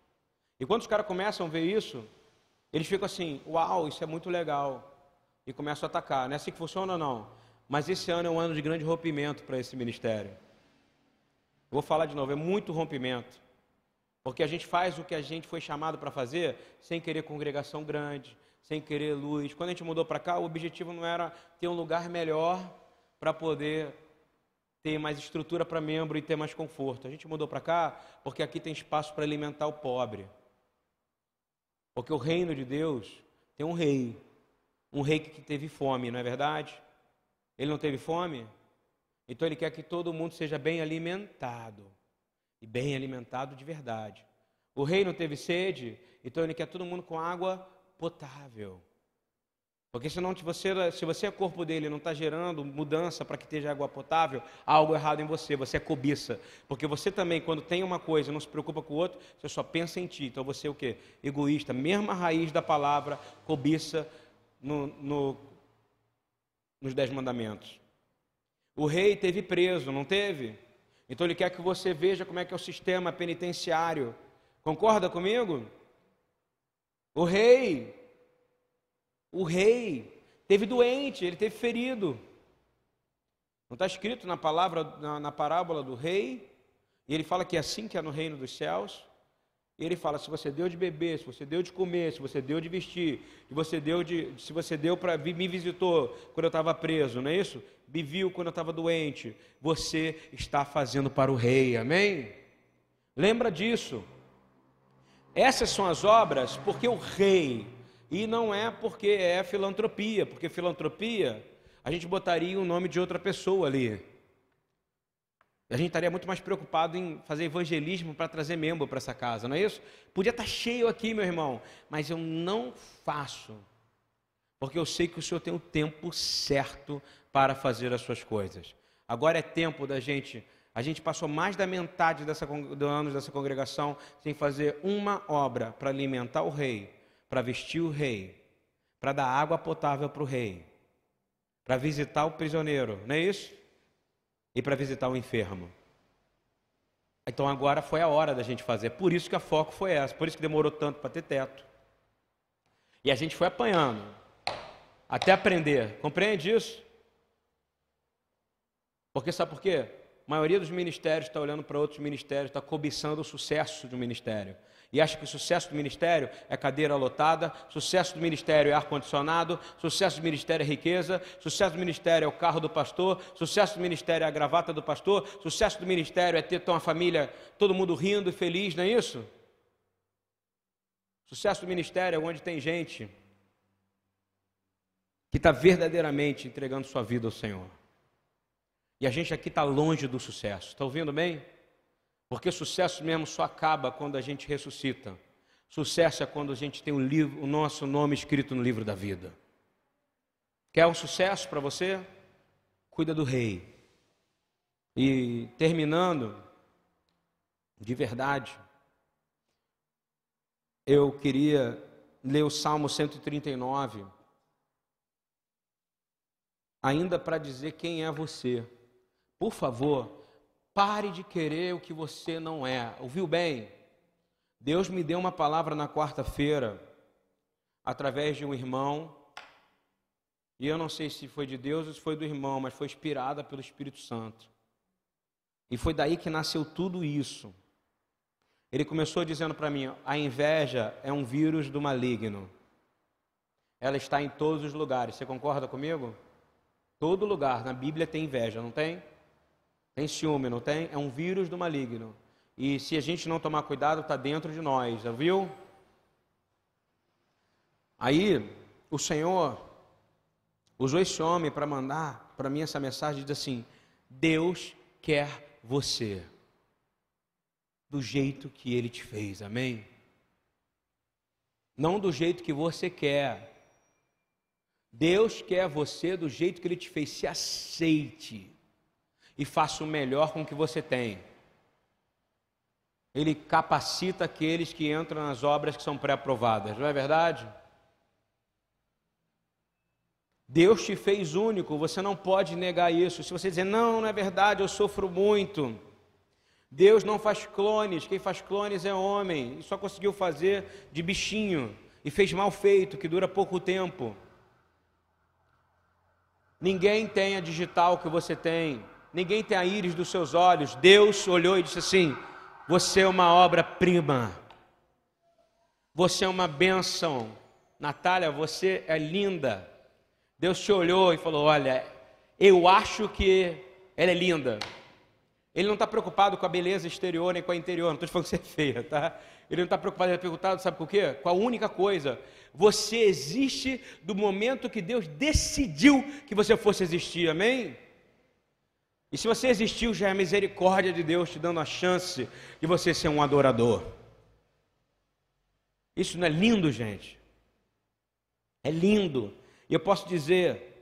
E quando os caras começam a ver isso, eles ficam assim: Uau, isso é muito legal. E começam a atacar. Não é assim que funciona, não. Mas esse ano é um ano de grande rompimento para esse ministério. vou falar de novo: é muito rompimento. Porque a gente faz o que a gente foi chamado para fazer sem querer congregação grande, sem querer luz. Quando a gente mudou para cá, o objetivo não era ter um lugar melhor para poder ter mais estrutura para membro e ter mais conforto. A gente mudou para cá porque aqui tem espaço para alimentar o pobre. Porque o reino de Deus tem um rei, um rei que teve fome, não é verdade? Ele não teve fome? Então ele quer que todo mundo seja bem alimentado e bem alimentado de verdade. O rei não teve sede, então ele quer todo mundo com água potável. Porque senão, se você, se você é corpo dele não está gerando mudança para que esteja água potável, há algo errado em você, você é cobiça. Porque você também, quando tem uma coisa não se preocupa com o outro, você só pensa em ti. Então você é o quê? Egoísta. Mesma raiz da palavra cobiça no, no, nos Dez Mandamentos. O rei teve preso, não teve? Então ele quer que você veja como é que é o sistema penitenciário. Concorda comigo? O rei, o rei teve doente, ele teve ferido. Não está escrito na palavra, na, na parábola do rei? E ele fala que é assim que é no reino dos céus. E ele fala: se você deu de beber, se você deu de comer, se você deu de vestir, se você deu de, se você deu para me visitou quando eu estava preso, não é isso? Me viu quando eu estava doente. Você está fazendo para o rei, amém? Lembra disso? Essas são as obras porque o rei e não é porque é filantropia, porque filantropia a gente botaria o nome de outra pessoa ali. A gente estaria muito mais preocupado em fazer evangelismo para trazer membro para essa casa, não é isso? Podia estar tá cheio aqui, meu irmão, mas eu não faço, porque eu sei que o Senhor tem o tempo certo para fazer as suas coisas. Agora é tempo da gente. A gente passou mais da metade dessa, do anos dessa congregação sem fazer uma obra para alimentar o rei, para vestir o rei, para dar água potável para o rei, para visitar o prisioneiro, não é isso? e para visitar o enfermo. Então agora foi a hora da gente fazer. Por isso que a foco foi essa, por isso que demorou tanto para ter teto. E a gente foi apanhando até aprender. Compreende isso? Porque sabe por quê? A maioria dos ministérios está olhando para outros ministérios, está cobiçando o sucesso do ministério e acha que o sucesso do ministério é cadeira lotada, sucesso do ministério é ar-condicionado, sucesso do ministério é riqueza, sucesso do ministério é o carro do pastor, sucesso do ministério é a gravata do pastor, sucesso do ministério é ter uma família, todo mundo rindo e feliz, não é isso? Sucesso do ministério é onde tem gente que está verdadeiramente entregando sua vida ao Senhor. E a gente aqui está longe do sucesso. Está ouvindo bem? Porque sucesso mesmo só acaba quando a gente ressuscita. Sucesso é quando a gente tem o, livro, o nosso nome escrito no livro da vida. Quer um sucesso para você? Cuida do rei. E terminando, de verdade, eu queria ler o Salmo 139, ainda para dizer quem é você. Por favor, Pare de querer o que você não é. Ouviu bem? Deus me deu uma palavra na quarta-feira, através de um irmão, e eu não sei se foi de Deus ou se foi do irmão, mas foi inspirada pelo Espírito Santo. E foi daí que nasceu tudo isso. Ele começou dizendo para mim: a inveja é um vírus do maligno. Ela está em todos os lugares. Você concorda comigo? Todo lugar na Bíblia tem inveja, não tem? Tem ciúme, não tem? É um vírus do maligno. E se a gente não tomar cuidado, está dentro de nós, já viu? Aí, o Senhor usou esse homem para mandar para mim essa mensagem, diz assim: Deus quer você do jeito que Ele te fez, amém? Não do jeito que você quer. Deus quer você do jeito que Ele te fez. Se aceite e faça o melhor com o que você tem. Ele capacita aqueles que entram nas obras que são pré-aprovadas, não é verdade? Deus te fez único, você não pode negar isso. Se você dizer, não, não é verdade, eu sofro muito. Deus não faz clones, quem faz clones é homem, e só conseguiu fazer de bichinho, e fez mal feito, que dura pouco tempo. Ninguém tem a digital que você tem, ninguém tem a íris dos seus olhos. Deus olhou e disse assim: Você é uma obra-prima, você é uma bênção. Natália, você é linda. Deus te olhou e falou: Olha, eu acho que ela é linda. Ele não está preocupado com a beleza exterior nem com a interior, não estou falando que você é feia, tá? Ele não está preocupado, ele está preocupado, sabe com o quê? Com a única coisa. Você existe do momento que Deus decidiu que você fosse existir, amém? E se você existiu, já é a misericórdia de Deus te dando a chance de você ser um adorador. Isso não é lindo, gente? É lindo. E eu posso dizer,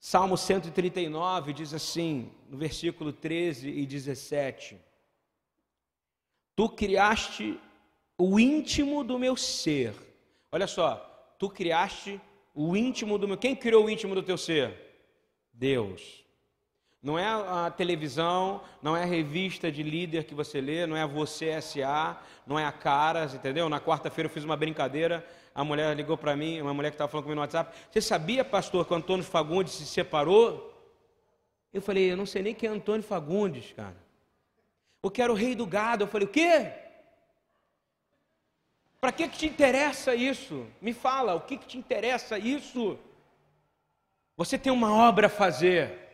Salmo 139 diz assim, no versículo 13 e 17: Tu criaste o íntimo do meu ser. Olha só, tu criaste o íntimo do meu. Quem criou o íntimo do teu ser? Deus. Não é a televisão, não é a revista de líder que você lê, não é a Você SA, não é a Caras, entendeu? Na quarta-feira eu fiz uma brincadeira, a mulher ligou para mim, uma mulher que estava falando comigo no WhatsApp, você sabia, pastor, que o Antônio Fagundes se separou? Eu falei, eu não sei nem quem é Antônio Fagundes, cara. Eu quero o rei do gado. Eu falei, o quê? Para que, que te interessa isso? Me fala, o que, que te interessa isso? Você tem uma obra a fazer.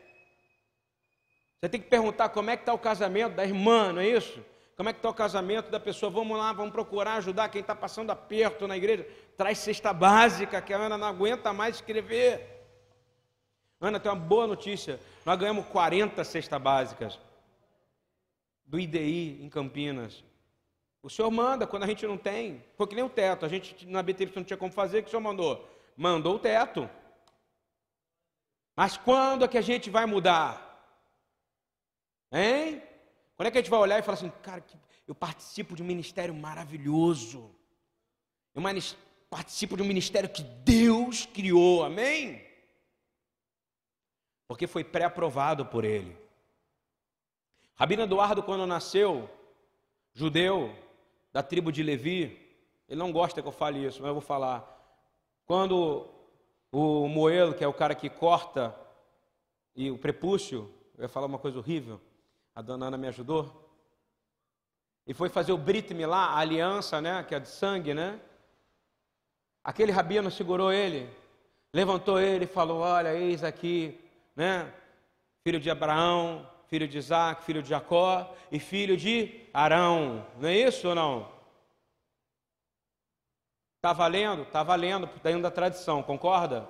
Você tem que perguntar como é que está o casamento da irmã, não é isso? Como é que está o casamento da pessoa? Vamos lá, vamos procurar ajudar quem está passando aperto na igreja. Traz cesta básica, que a Ana não aguenta mais escrever. Ana, tem uma boa notícia. Nós ganhamos 40 cestas básicas do IDI em Campinas. O senhor manda quando a gente não tem. Foi que nem o teto. A gente na BTP não tinha como fazer, o que o senhor mandou? Mandou o teto. Mas quando é que a gente vai mudar? Hein? Quando é que a gente vai olhar e falar assim, cara, eu participo de um ministério maravilhoso. Eu participo de um ministério que Deus criou, amém? Porque foi pré-aprovado por ele. Rabino Eduardo, quando nasceu, judeu, da tribo de Levi, ele não gosta que eu fale isso, mas eu vou falar. Quando o Moelo, que é o cara que corta, e o prepúcio, eu ia falar uma coisa horrível, a dona Ana me ajudou. E foi fazer o Brit Milá, a aliança, né, que é de sangue, né? Aquele rabino segurou ele, levantou ele e falou: Olha, eis aqui, né? Filho de Abraão, filho de Isaac, filho de Jacó e filho de Arão. Não é isso ou não? Está valendo? Está valendo, dentro da tradição, concorda?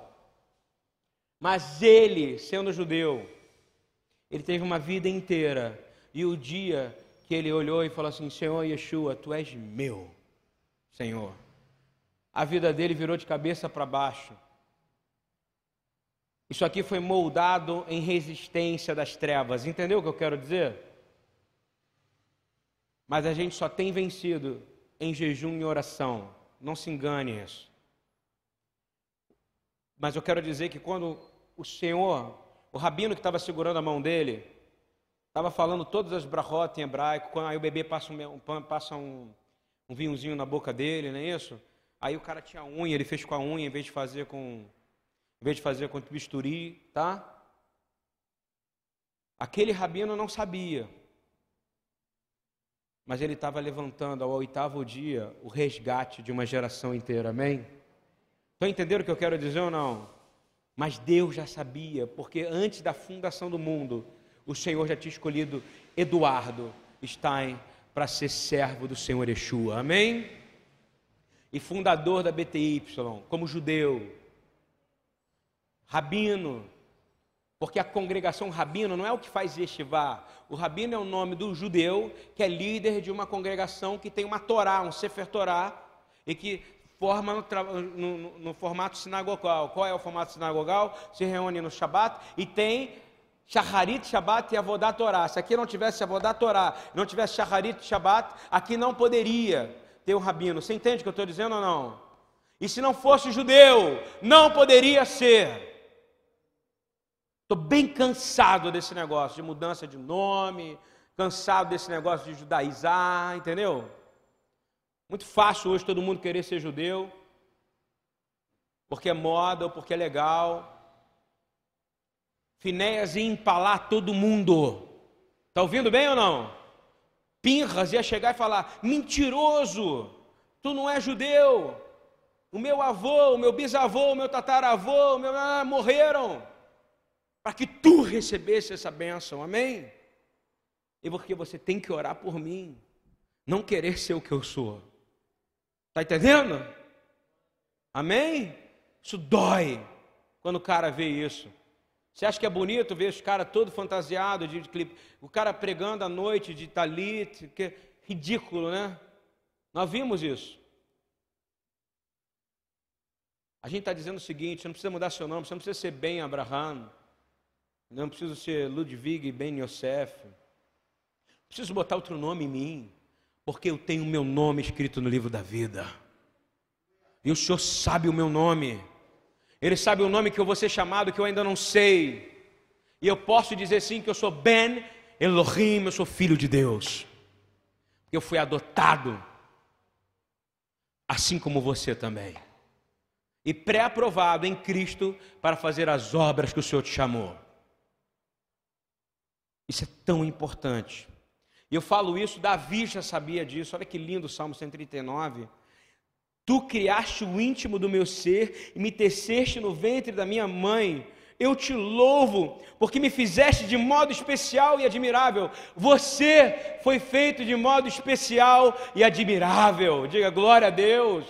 Mas ele, sendo judeu, ele teve uma vida inteira. E o dia que ele olhou e falou assim: Senhor Yeshua, tu és meu, Senhor. A vida dele virou de cabeça para baixo. Isso aqui foi moldado em resistência das trevas. Entendeu o que eu quero dizer? Mas a gente só tem vencido em jejum e oração. Não se engane isso. Mas eu quero dizer que quando o Senhor o rabino que estava segurando a mão dele estava falando todas as brahot em hebraico. Quando aí o bebê passa, um, passa um, um vinhozinho na boca dele, não é isso? Aí o cara tinha unha, ele fez com a unha em vez de fazer com em vez de fazer com bisturi, tá? Aquele rabino não sabia. Mas ele estava levantando ao oitavo dia o resgate de uma geração inteira, amém? Estão entendendo o que eu quero dizer ou não? Mas Deus já sabia, porque antes da fundação do mundo, o Senhor já tinha escolhido Eduardo Stein para ser servo do Senhor Yeshua. Amém? E fundador da BTY, como judeu, rabino, porque a congregação rabino não é o que faz yeshiva. O rabino é o nome do judeu que é líder de uma congregação que tem uma Torá, um Sefer Torá, e que forma no, no, no, formato sinagogal. Qual é o formato sinagogal? Se reúne no Shabat e tem Shacharit Shabat e Avodat Torah. Se aqui não tivesse Avodat Torah, não tivesse Shacharit Shabat, aqui não poderia ter um rabino. Você entende o que eu estou dizendo ou não? E se não fosse judeu, não poderia ser. Estou bem cansado desse negócio de mudança de nome, cansado desse negócio de judaizar, entendeu? Muito fácil hoje todo mundo querer ser judeu, porque é moda ou porque é legal. Finéias ia empalar todo mundo. Está ouvindo bem ou não? Pinras ia chegar e falar: mentiroso, tu não é judeu. O meu avô, o meu bisavô, o meu tataravô, o meu ah, morreram para que tu recebesse essa bênção, amém? E porque você tem que orar por mim, não querer ser o que eu sou. Está entendendo? Amém? Isso dói quando o cara vê isso. Você acha que é bonito ver os caras todo fantasiado de clipe, o cara pregando à noite de talit, que é ridículo, né? Nós vimos isso. A gente está dizendo o seguinte: não precisa mudar seu nome, você não precisa ser Ben Abraham, não precisa ser Ludwig Ben Yosef, preciso botar outro nome em mim, porque eu tenho o meu nome escrito no livro da vida, e o Senhor sabe o meu nome. Ele sabe o nome que eu vou ser chamado, que eu ainda não sei. E eu posso dizer sim que eu sou Ben Elohim, eu sou filho de Deus. Eu fui adotado, assim como você também. E pré-aprovado em Cristo para fazer as obras que o Senhor te chamou. Isso é tão importante. E eu falo isso, Davi já sabia disso. Olha que lindo o Salmo 139. Tu criaste o íntimo do meu ser e me teceste no ventre da minha mãe. Eu te louvo, porque me fizeste de modo especial e admirável. Você foi feito de modo especial e admirável. Diga glória a Deus.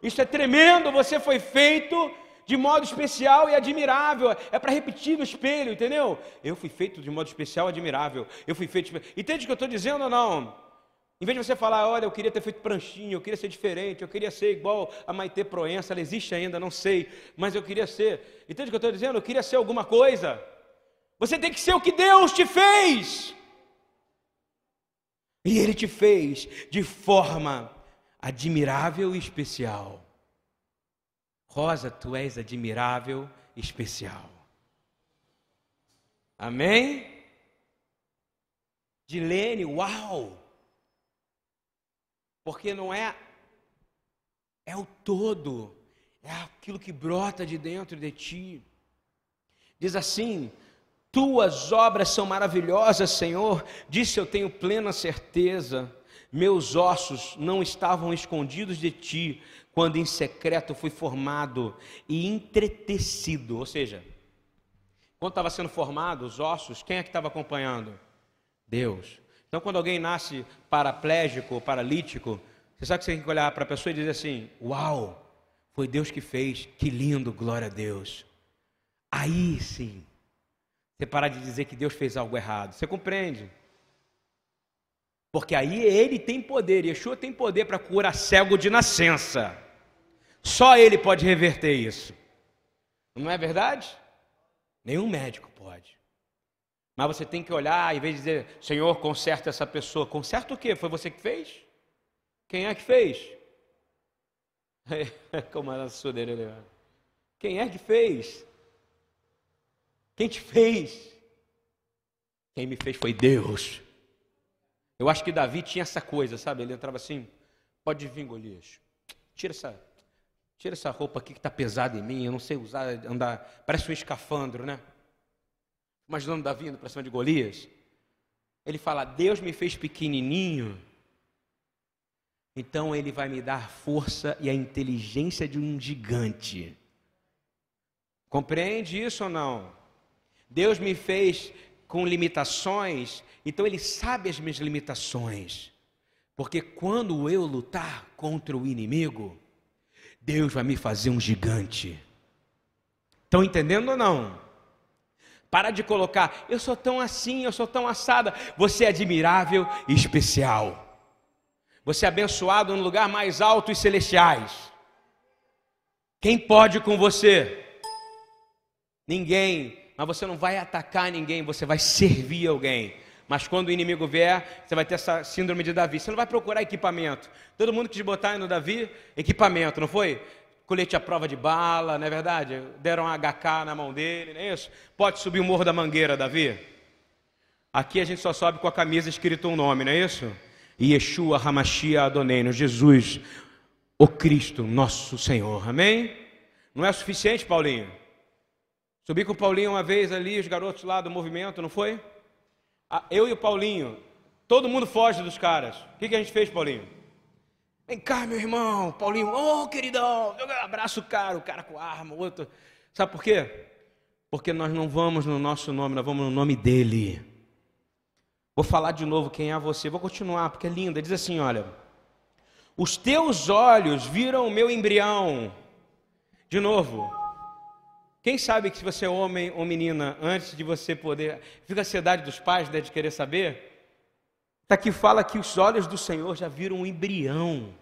Isso é tremendo, você foi feito de modo especial e admirável. É para repetir no espelho, entendeu? Eu fui feito de modo especial e admirável. Eu fui feito. Entende o que eu estou dizendo ou não? Em vez de você falar, olha, eu queria ter feito pranchinho, eu queria ser diferente, eu queria ser igual a Maite Proença, ela existe ainda, não sei, mas eu queria ser. Entende o que eu estou dizendo? Eu queria ser alguma coisa. Você tem que ser o que Deus te fez. E Ele te fez de forma admirável e especial. Rosa, tu és admirável especial. Amém? Dilene, uau! Porque não é é o todo, é aquilo que brota de dentro de ti. Diz assim: Tuas obras são maravilhosas, Senhor. Disse eu tenho plena certeza. Meus ossos não estavam escondidos de ti, quando em secreto fui formado e entretecido. Ou seja, quando estava sendo formado, os ossos, quem é que estava acompanhando? Deus. Então, quando alguém nasce paraplégico paralítico, você sabe que você tem que olhar para a pessoa e dizer assim: Uau, foi Deus que fez, que lindo, glória a Deus. Aí sim, você parar de dizer que Deus fez algo errado. Você compreende? Porque aí ele tem poder, Yeshua tem poder para curar cego de nascença. Só ele pode reverter isso. Não é verdade? Nenhum médico pode. Mas você tem que olhar, em vez de dizer, Senhor, conserta essa pessoa. Conserta o quê? Foi você que fez? Quem é que fez? Como era a Quem é que fez? Quem te fez? Quem me fez foi Deus. Eu acho que Davi tinha essa coisa, sabe? Ele entrava assim, pode vir, Golias. Tira essa, tira essa roupa aqui que está pesada em mim, eu não sei usar, andar, parece um escafandro, né? imaginando Davi indo para cima de Golias, ele fala: Deus me fez pequenininho, então ele vai me dar força e a inteligência de um gigante. Compreende isso ou não? Deus me fez com limitações, então ele sabe as minhas limitações. Porque quando eu lutar contra o inimigo, Deus vai me fazer um gigante. Estão entendendo ou não? Para de colocar, eu sou tão assim, eu sou tão assada. Você é admirável e especial. Você é abençoado no lugar mais alto e celestiais. Quem pode com você? Ninguém. Mas você não vai atacar ninguém, você vai servir alguém. Mas quando o inimigo vier, você vai ter essa síndrome de Davi. Você não vai procurar equipamento. Todo mundo quis botar no Davi equipamento, não foi? colete à prova de bala, não é verdade? Deram um HK na mão dele, não é isso? Pode subir o Morro da Mangueira, Davi? Aqui a gente só sobe com a camisa escrito um nome, não é isso? Yeshua Hamashia Adonai, Jesus, o Cristo, nosso Senhor, amém? Não é suficiente, Paulinho? Subi com o Paulinho uma vez ali, os garotos lá do movimento, não foi? Eu e o Paulinho, todo mundo foge dos caras. O que, que a gente fez, Paulinho? Vem cá, meu irmão. Paulinho, ô oh, queridão, abraço o cara, o cara com arma, o outro. Sabe por quê? Porque nós não vamos no nosso nome, nós vamos no nome dele. Vou falar de novo quem é você. Vou continuar, porque é linda. Diz assim: olha. Os teus olhos viram o meu embrião. De novo. Quem sabe que se você é homem ou menina, antes de você poder. Fica a ansiedade dos pais né, de querer saber. Está aqui fala que os olhos do Senhor já viram um embrião.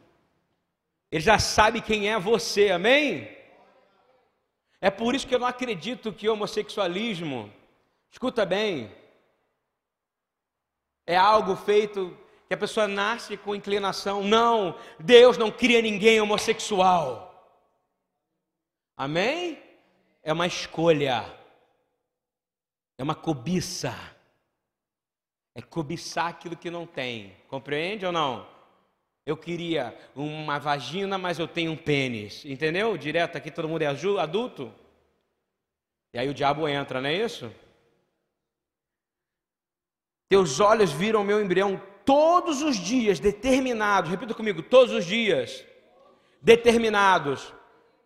Ele já sabe quem é você, amém? É por isso que eu não acredito que homossexualismo, escuta bem, é algo feito que a pessoa nasce com inclinação. Não, Deus não cria ninguém homossexual. Amém? É uma escolha, é uma cobiça, é cobiçar aquilo que não tem. Compreende ou não? Eu queria uma vagina, mas eu tenho um pênis. Entendeu? Direto aqui todo mundo é adulto. E aí o diabo entra, não é isso? Teus olhos viram meu embrião todos os dias, determinados, repita comigo, todos os dias, determinados,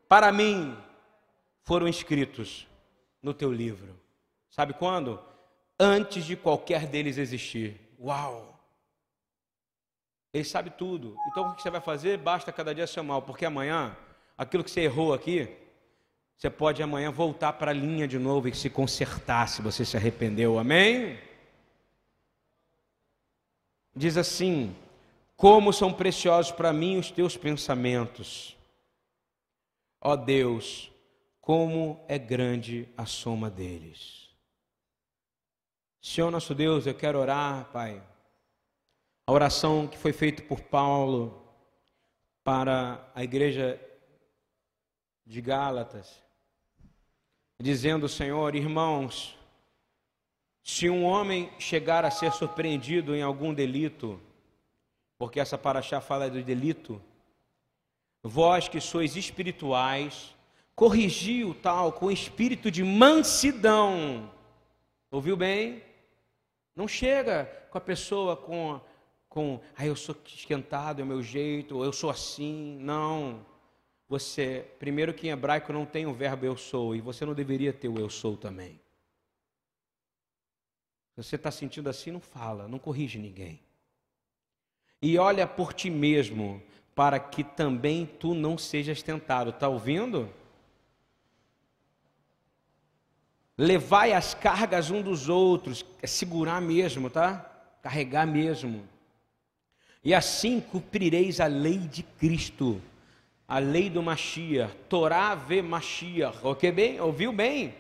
para mim, foram escritos no teu livro. Sabe quando? Antes de qualquer deles existir. Uau! Ele sabe tudo. Então o que você vai fazer? Basta cada dia ser mal, porque amanhã, aquilo que você errou aqui, você pode amanhã voltar para a linha de novo e se consertar se você se arrependeu. Amém? diz assim: Como são preciosos para mim os teus pensamentos. Ó Deus, como é grande a soma deles. Senhor nosso Deus, eu quero orar, Pai. A oração que foi feita por Paulo para a igreja de Gálatas, dizendo, Senhor, irmãos, se um homem chegar a ser surpreendido em algum delito, porque essa paraxá fala do delito, vós que sois espirituais, corrigiu tal com espírito de mansidão. Ouviu bem? Não chega com a pessoa com, com ah, eu sou esquentado, é o meu jeito, eu sou assim. Não. Você, primeiro que em hebraico não tem o verbo eu sou, e você não deveria ter o eu sou também. Você está sentindo assim, não fala, não corrige ninguém. E olha por ti mesmo, para que também tu não sejas tentado. Está ouvindo? Levai as cargas um dos outros, é segurar mesmo, tá? Carregar mesmo. E assim cumprireis a lei de Cristo, a lei do Mashiach, Torá ve Mashiach, ok bem? Ouviu bem?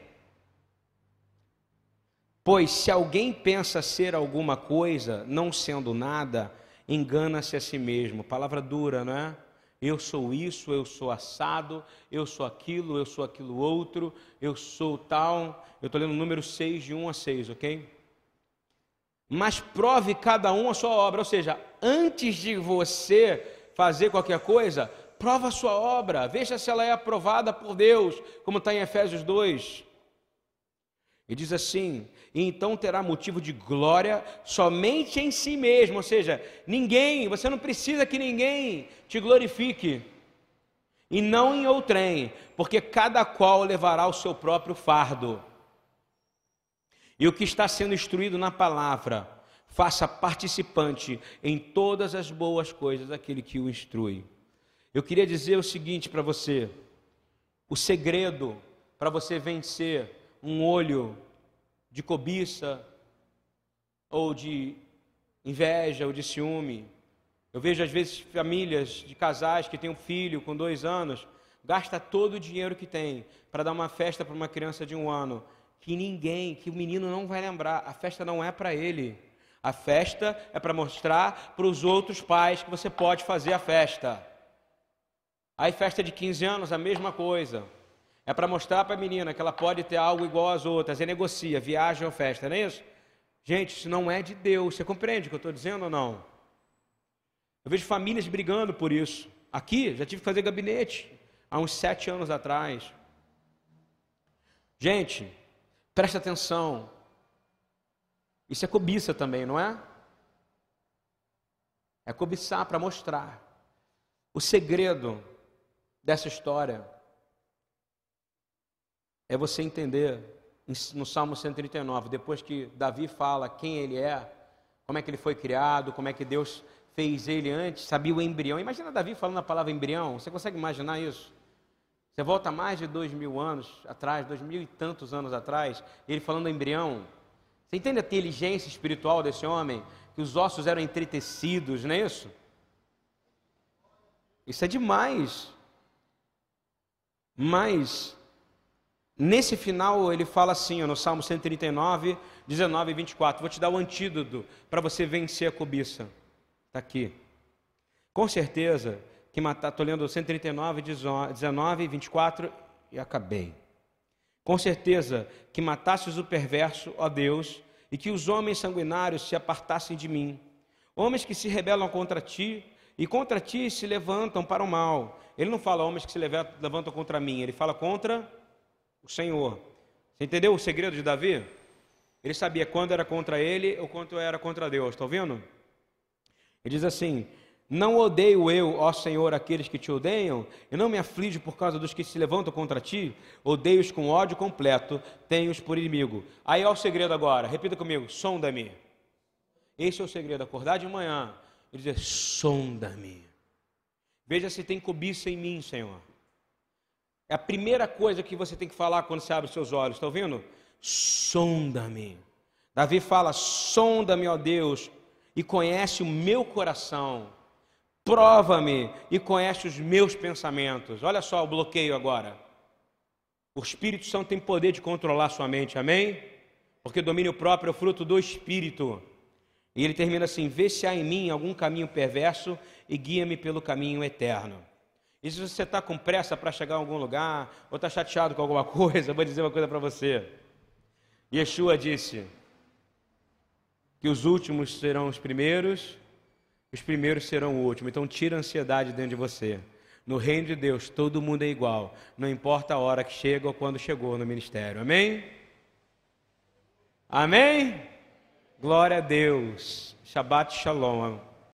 Pois se alguém pensa ser alguma coisa, não sendo nada, engana-se a si mesmo. Palavra dura, não é? Eu sou isso, eu sou assado, eu sou aquilo, eu sou aquilo outro, eu sou tal. Eu estou lendo o número 6, de 1 a 6, ok? Mas prove cada um a sua obra, ou seja, antes de você fazer qualquer coisa, prova a sua obra, veja se ela é aprovada por Deus, como está em Efésios 2. E diz assim: e então terá motivo de glória somente em si mesmo, ou seja, ninguém, você não precisa que ninguém te glorifique, e não em outrem, porque cada qual levará o seu próprio fardo. E o que está sendo instruído na palavra, faça participante em todas as boas coisas daquele que o instrui. Eu queria dizer o seguinte para você: o segredo para você vencer um olho de cobiça, ou de inveja, ou de ciúme. Eu vejo às vezes famílias de casais que têm um filho com dois anos, gasta todo o dinheiro que tem para dar uma festa para uma criança de um ano, que ninguém, que o menino não vai lembrar. A festa não é para ele. A festa é para mostrar para os outros pais que você pode fazer a festa. Aí festa de 15 anos, a mesma coisa. É para mostrar para a menina que ela pode ter algo igual às outras. E negocia, viagem ou festa, não é isso? Gente, isso não é de Deus. Você compreende o que eu estou dizendo ou não? Eu vejo famílias brigando por isso. Aqui, já tive que fazer gabinete há uns sete anos atrás. Gente, preste atenção. Isso é cobiça também, não é? É cobiçar para mostrar. O segredo dessa história é você entender no Salmo 139, depois que Davi fala quem ele é, como é que ele foi criado, como é que Deus fez ele antes, sabia o embrião. Imagina Davi falando a palavra embrião, você consegue imaginar isso? Você volta mais de dois mil anos atrás, dois mil e tantos anos atrás, ele falando embrião. Você entende a inteligência espiritual desse homem? Que os ossos eram entretecidos, não é isso? Isso é demais. Mas, nesse final, ele fala assim, no Salmo 139, 19 e 24. Vou te dar o antídoto para você vencer a cobiça. Está aqui. Com certeza que matar, estou lendo 139, 19 e 24 e acabei. Com certeza que matasses o perverso, ó Deus, e que os homens sanguinários se apartassem de mim. Homens que se rebelam contra ti e contra ti se levantam para o mal. Ele não fala homens que se levantam contra mim, ele fala contra o Senhor. Você entendeu o segredo de Davi? Ele sabia quando era contra ele ou quando era contra Deus. Está ouvindo? Ele diz assim: Não odeio eu, ó Senhor, aqueles que te odeiam, e não me aflige por causa dos que se levantam contra ti, odeio-os com ódio completo, tenho-os por inimigo. Aí é o segredo agora, repita comigo: sonda-me. Esse é o segredo, acordar de manhã e dizer: sonda-me. Veja se tem cobiça em mim, Senhor. É a primeira coisa que você tem que falar quando você abre seus olhos, está ouvindo? Sonda-me. Davi fala: sonda-me, ó Deus, e conhece o meu coração. Prova-me e conhece os meus pensamentos. Olha só o bloqueio agora. O Espírito Santo tem poder de controlar sua mente, amém? Porque domínio próprio é o fruto do Espírito. E ele termina assim: Vê se há em mim algum caminho perverso e guia-me pelo caminho eterno. E se você está com pressa para chegar a algum lugar, ou está chateado com alguma coisa, eu vou dizer uma coisa para você. Yeshua disse que os últimos serão os primeiros, os primeiros serão o último. Então tira a ansiedade dentro de você. No reino de Deus, todo mundo é igual, não importa a hora que chega ou quando chegou no ministério. Amém? Amém? Glória a Deus. Shabbat Shalom.